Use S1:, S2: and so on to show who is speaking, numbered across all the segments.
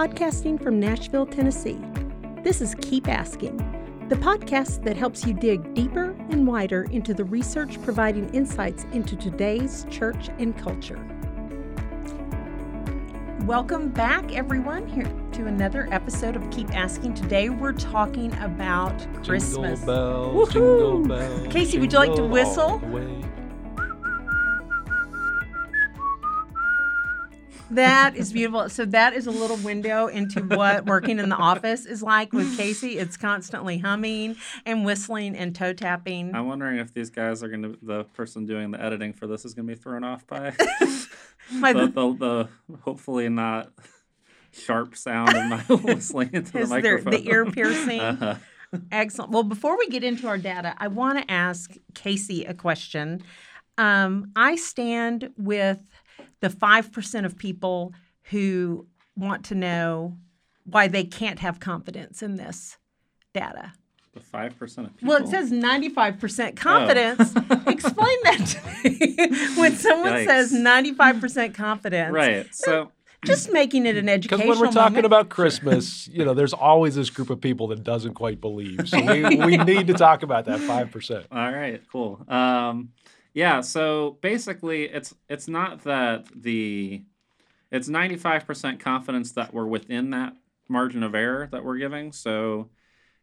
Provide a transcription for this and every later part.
S1: podcasting from Nashville, Tennessee. This is Keep Asking, the podcast that helps you dig deeper and wider into the research providing insights into today's church and culture. Welcome back, everyone, here to another episode of Keep Asking. Today we're talking about Christmas.
S2: Jingle bells, jingle bells,
S1: Casey, would you like to whistle? That is beautiful. So that is a little window into what working in the office is like with Casey. It's constantly humming and whistling and toe tapping.
S3: I'm wondering if these guys are going to, the person doing the editing for this is going to be thrown off by
S1: My-
S3: the, the, the hopefully not sharp sound of my whistling into the
S1: Is there
S3: microphone.
S1: the ear piercing?
S3: Uh-huh.
S1: Excellent. Well, before we get into our data, I want to ask Casey a question. Um, I stand with the 5% of people who want to know why they can't have confidence in this data.
S3: The 5% of people.
S1: Well, it says 95% confidence. Explain that to me. when someone
S3: Yikes.
S1: says 95% confidence,
S3: Right. So,
S1: just making it an educational.
S2: Because when we're talking
S1: moment.
S2: about Christmas, you know, there's always this group of people that doesn't quite believe. So we, we need to talk about that five percent.
S3: all right, cool. Um, yeah, so basically it's it's not that the it's 95% confidence that we're within that margin of error that we're giving. So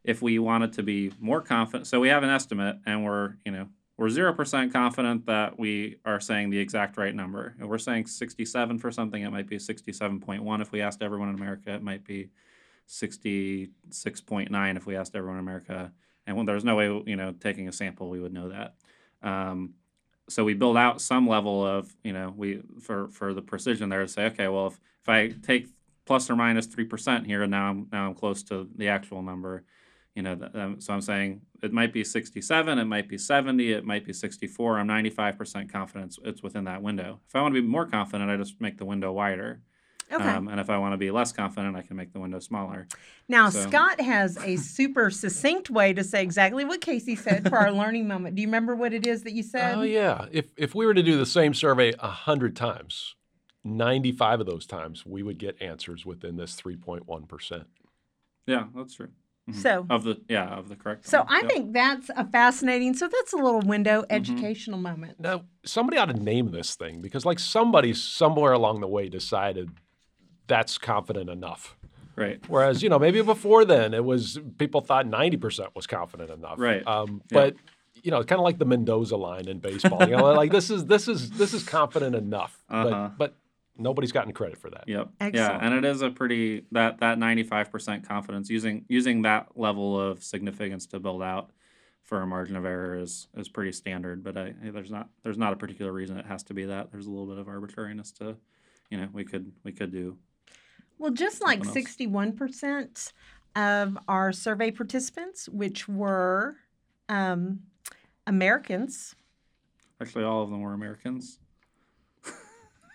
S3: if we wanted to be more confident, so we have an estimate and we're, you know, we're 0% confident that we are saying the exact right number. If we're saying 67 for something, it might be 67.1. If we asked everyone in America, it might be 66.9 if we asked everyone in America. And when there's no way, you know, taking a sample, we would know that. Um, so we build out some level of, you know, we for for the precision there to say, okay, well, if, if I take plus or minus three percent here, and now I'm now I'm close to the actual number, you know, th- um, so I'm saying it might be 67, it might be 70, it might be 64. I'm 95% confident it's- it's within that window. If I want to be more confident, I just make the window wider.
S1: Okay.
S3: Um, and if I want to be less confident, I can make the window smaller.
S1: now,
S3: so-
S1: Scott has a super succinct way to say exactly what Casey said for our learning moment. Do you remember what it is that you said?
S2: Oh yeah. If if we were to do the same survey a hundred times, ninety five of those times we would get answers within this three point one percent.
S3: Yeah, that's true. Mhm.
S1: So-
S3: of the yeah of the correct.
S1: So
S3: one.
S1: I
S3: Yep.
S1: think that's a fascinating. So that's a little window
S3: Mm-hmm.
S1: educational moment.
S2: Now somebody ought to name this thing because like somebody somewhere along the way decided that's confident enough.
S3: right.
S2: Whereas, you know, maybe before then it was people thought 90% was confident enough.
S3: Right.
S2: Um,
S3: Yeah.
S2: but you know, kind of like the Mendoza line in baseball. You know, like this is this is this is confident enough.
S3: Uh-huh.
S2: But but nobody's gotten credit for that.
S3: Yep.
S1: Excellent.
S3: Yeah, and it is a pretty that that ninety five percent confidence using using that level of significance to build out for a margin of error is is pretty standard. But I, there's not there's not a particular reason it has to be that. There's a little bit of arbitrariness to, you know, we could we could do.
S1: Well, just like 61% of our survey participants, which were um, Americans,
S3: Actually, all of them were Americans.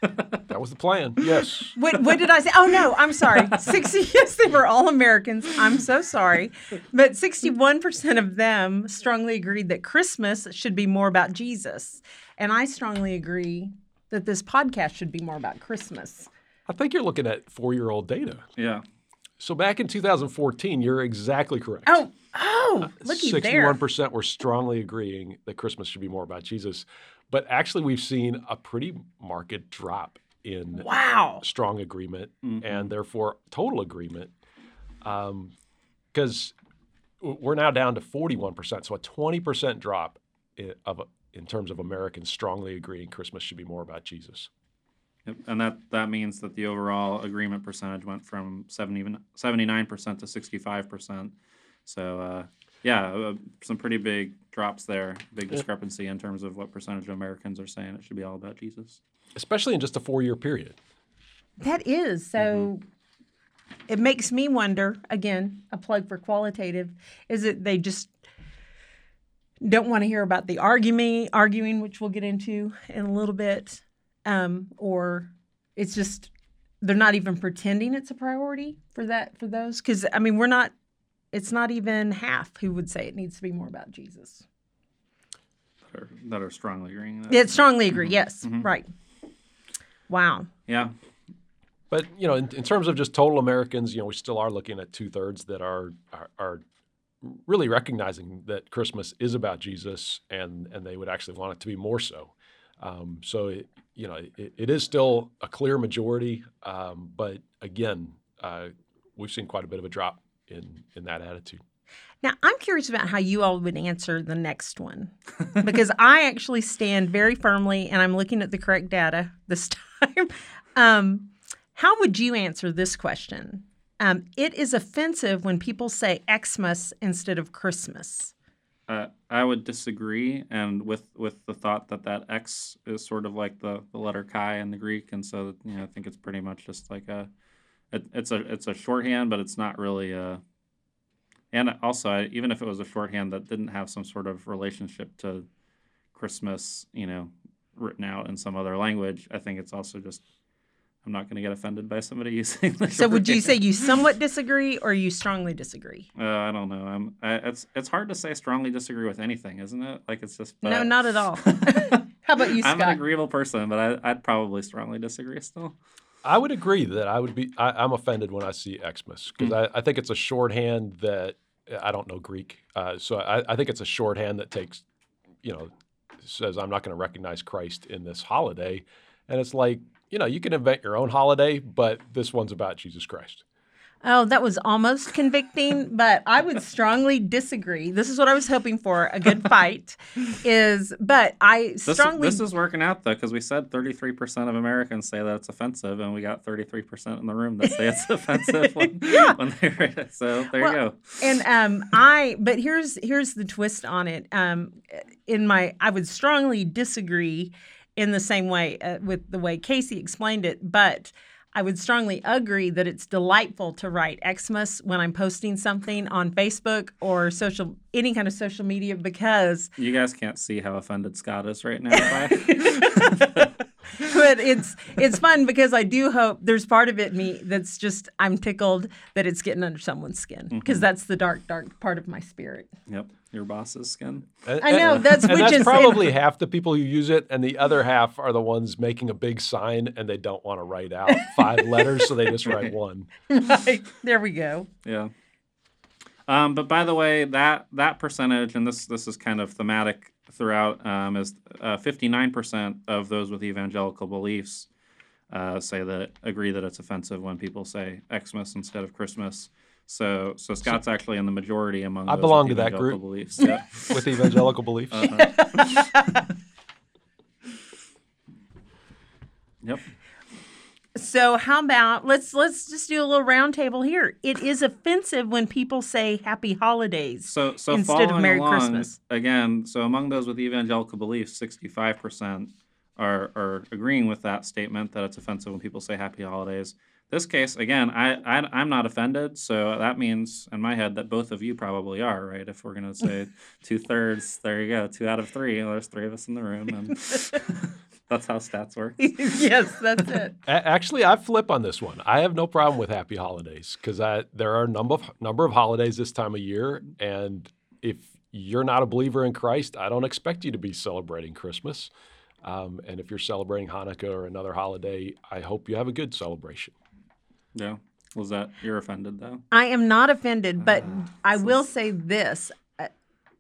S2: That was the plan. Yes.
S1: What, what did I say? Oh no, I'm sorry. Sixty. Yes, they were all Americans. I'm so sorry, but 61 percent of them strongly agreed that Christmas should be more about Jesus, and I strongly agree that this podcast should be more about Christmas.
S2: I think you're looking at four year old data.
S3: Yeah.
S2: So back in 2014, you're exactly correct.
S1: Oh, oh, looky there.
S2: 61% were strongly agreeing that Christmas should be more about Jesus. But actually, we've seen a pretty marked drop in
S1: Wow.
S2: strong agreement
S3: Mhm.
S2: and therefore total agreement because we're now down to 41%. So a 20% drop in, of, in terms of Americans strongly agreeing Christmas should be more about Jesus.
S3: Yep. And that that means that the overall agreement percentage went from 70, 79% to 65%. So, uh, yeah, uh, some pretty big drops there, big discrepancy in terms of what percentage of Americans are saying it should be all about Jesus.
S2: Especially in just a four year period.
S1: That is so. It makes me wonder again. A plug for qualitative is it they just don't want to hear about the arguing, arguing, which we'll get into in a little bit, um, or it's just they're not even pretending it's a priority for that for those because I mean we're not. It's not even half who would say it needs to be more about Jesus.
S3: That are, that are strongly agreeing. That.
S1: Yeah, strongly agree. Yes, right. Wow.
S3: Yeah.
S2: But you know, in, in terms of just total Americans, you know, we still are looking at two thirds that are, are are really recognizing that Christmas is about Jesus, and and they would actually want it to be more so. Um, so it, you know, it, it is still a clear majority, um, but again, uh, we've seen quite a bit of a drop in in that attitude.
S1: Now, I'm curious about how you all would answer the next one because I actually stand very firmly, and I'm looking at the correct data this time. Um, how would you answer this question? Um, it is offensive when people say Xmas instead of Christmas.
S3: Uh, I would disagree, and with with the thought that that X is sort of like the, the letter chi in the Greek, and so you know I think it's pretty much just like a it, it's a it's a shorthand, but it's not really a. And also, I, even if it was a shorthand that didn't have some sort of relationship to Christmas, you know, written out in some other language, I think it's also just I'm not going to get offended by somebody using. The
S1: So, would you say you somewhat disagree or you strongly disagree?
S3: Uh, I don't know. I'm. I, it's it's hard to say strongly disagree with anything, isn't it? Like it's just.
S1: No, not at all. How about you, Scott?
S3: I'm an agreeable person, but I, I'd probably strongly disagree still.
S2: I would agree that I would be. I, I'm offended when I see Xmas because I, I think it's a shorthand that I don't know Greek, uh, so I, I think it's a shorthand that takes, you know, says I'm not going to recognize Christ in this holiday, and it's like you know you can invent your own holiday, but this one's about Jesus Christ.
S1: Oh, that was almost convicting, but I would strongly disagree. This is what I was hoping for a good fight is, but I strongly
S3: this is working out though, because we said 33% of Americans say that it's offensive, and we got 33% in the room that say it's offensive when, when they read it. So there
S1: Well,
S3: you go.
S1: and um I but here's here's the twist on it. Um in my I would strongly disagree in the same way uh, with the way Casey explained it, but I would strongly agree that it's delightful to write Xmas when I'm posting something on Facebook or social any kind of social media because
S3: You guys can't see how offended Scott is right now. By
S1: but it's it's fun because I do hope there's part of it me that's just I'm tickled that it's getting under someone's skin mm-hmm. because that's the dark dark part of my spirit.
S3: yep, your boss's skin.
S2: And-
S1: I know,
S2: uh,
S1: that's
S2: and
S1: which
S2: that's
S1: is-
S2: probably half the people who use it, and the other half are the ones making a big sign and they don't want to write out five letters, so they just write one.
S1: Right. There we go.
S3: Yeah. Um, but by the way, that that percentage, and this this is kind of thematic throughout, um, is uh, 59% of those with evangelical beliefs uh, say that agree that it's offensive when people say Xmas instead of Christmas. So so Scott's actually in the majority among.
S2: I
S3: those
S2: belong
S3: with
S2: to that group.
S3: Beliefs. Yeah.
S2: With evangelical beliefs.
S3: Uh-huh. Yep.
S1: So how about let's let's just do a little roundtable here. It is offensive when people say happy holidays.
S3: So, so
S1: instead of Merry
S3: along,
S1: Christmas.
S3: again, so among those with evangelical beliefs, sixty-five percent are are agreeing with that statement that it's offensive when people say Happy Holidays. This case, again, I, I I'm not offended, so that means in my head that both of you probably are, right? If we're gonna say two thirds, there you go, two out of three. Well, there's three of us in the room, and that's how stats work.
S1: yes, that's it.
S2: Actually, I flip on this one. I have no problem with happy holidays because there are a number of number of holidays this time of year, and if you're not a believer in Christ, I don't expect you to be celebrating Christmas. Um, and if you're celebrating Hanukkah or another holiday, I hope you have a good celebration.
S3: Yeah. Was that you're offended though?
S1: I am not offended, but
S3: Ah,
S1: I will say this.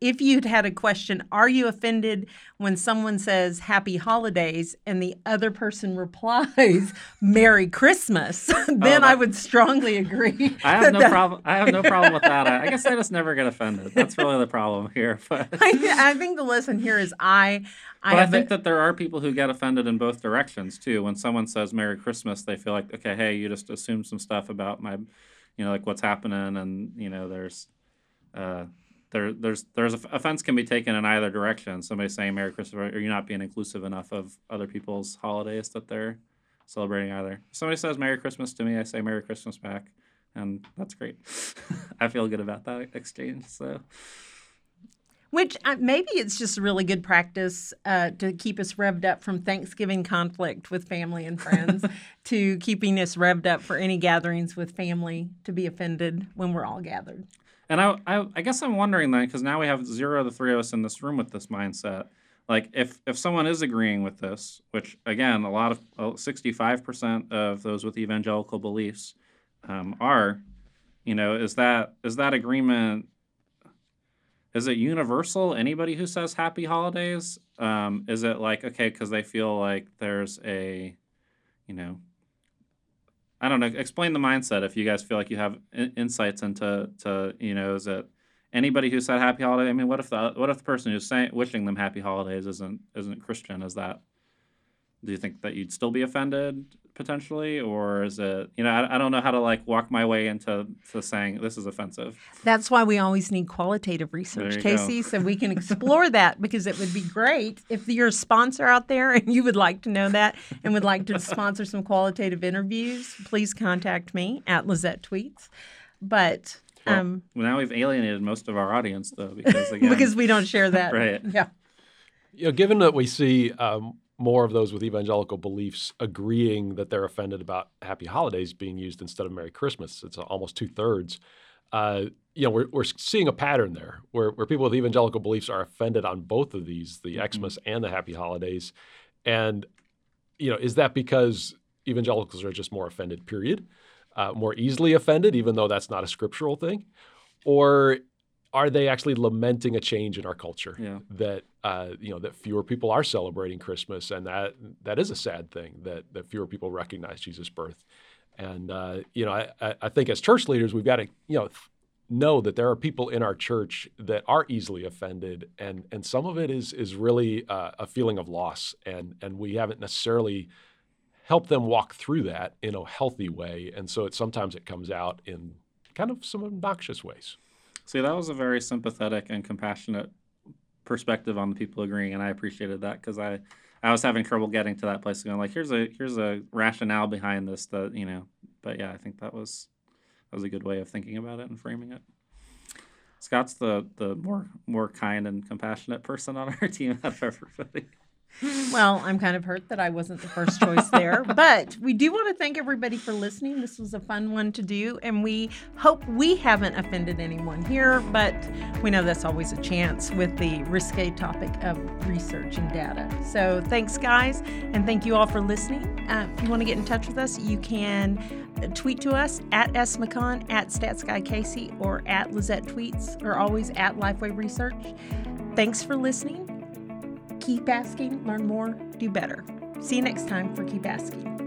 S1: If you'd had a question, are you offended when someone says happy holidays and the other person replies Merry Christmas? then I
S3: that-
S1: would strongly agree.
S3: I have no
S1: that-
S3: problem. I have no problem with that. I, I guess I just never get offended. That's really the problem here. But
S1: I, I think the lesson here is I I
S3: But I think that there are people who get offended in both directions too. When someone says Merry Christmas, they feel like, okay, hey, you just assumed some stuff about my, you know, like what's happening, and you know, there's, uh, there, there's, there's offense can be taken in either direction. Somebody saying Merry Christmas, or you're not being inclusive enough of other people's holidays that they're celebrating either. If somebody says Merry Christmas to me, I say Merry Christmas back, and that's great. I feel good about that exchange. So.
S1: Which uh, maybe it's just really good practice uh, to keep us revved up from Thanksgiving conflict with family and friends to keeping us revved up for any gatherings with family to be offended when we're all gathered.
S3: And I, I, I guess I'm wondering then, because now we have zero of the three of us in this room with this mindset. like if if someone is agreeing with this, which again, a lot of sixty five percent of those with evangelical beliefs um, are, you know, is that is that agreement? Is it universal? Anybody who says Happy Holidays, um, is it like okay because they feel like there's a, you know, I don't know. Explain the mindset if you guys feel like you have in- insights into to you know is it anybody who said happy holiday. I mean, what if the what if the person who's saying wishing them happy holidays isn't isn't Christian? Is that do you think that you'd still be offended potentially, or is it you know I, I don't know how to like walk my way into to saying this is offensive.
S1: That's why we always need qualitative research, Casey, go. so we can explore that because it would be great if you're a sponsor out there and you would like to know that and would like to sponsor some qualitative interviews. Please contact me at Lizette Tweets. But
S3: well, um, now we've alienated most of our audience, though, because again,
S1: because we don't share that.
S3: right.
S1: Yeah.
S2: You know, given that we see um, more of those with evangelical beliefs agreeing that they're offended about Happy Holidays being used instead of Merry Christmas, it's almost two thirds. Uh, you know, we're, we're seeing a pattern there where, where people with evangelical beliefs are offended on both of these, the mm-hmm. Xmas and the Happy Holidays. And, you know, is that because evangelicals are just more offended, period? uh, more easily offended, even though that's not a scriptural thing? Or are they actually lamenting a change in our culture
S3: yeah.
S2: that uh, you know that fewer people are celebrating Christmas, and that that is a sad thing that that fewer people recognize Jesus' birth. And uh, you know, I, I think as church leaders, we've got to you know know that there are people in our church that are easily offended, and and some of it is is really uh, a feeling of loss, and and we haven't necessarily helped them walk through that in a healthy way. And so it sometimes it comes out in kind of some obnoxious ways.
S3: See, that was a very sympathetic and compassionate perspective on the people agreeing, and I appreciated that because I, I was having trouble getting to that place going like, here's a here's a rationale behind this that you know. But yeah, I think that was that was a good way of thinking about it and framing it. Scott's the the more more kind and compassionate person on our team out of everybody.
S1: Well, I'm kind of hurt that I wasn't the first choice there, but we do want to thank everybody for listening. This was a fun one to do, and we hope we haven't offended anyone here, but we know that's always a chance with the risque topic of research and data. So, thanks, guys, and thank you all for listening. Uh, if you want to get in touch with us, you can tweet to us at S. McCon, at StatsGuyCasey, or at Lizette Tweets, or always at Lifeway Research. Thanks for listening keep asking, learn more, do better. See you next time for Keep Asking.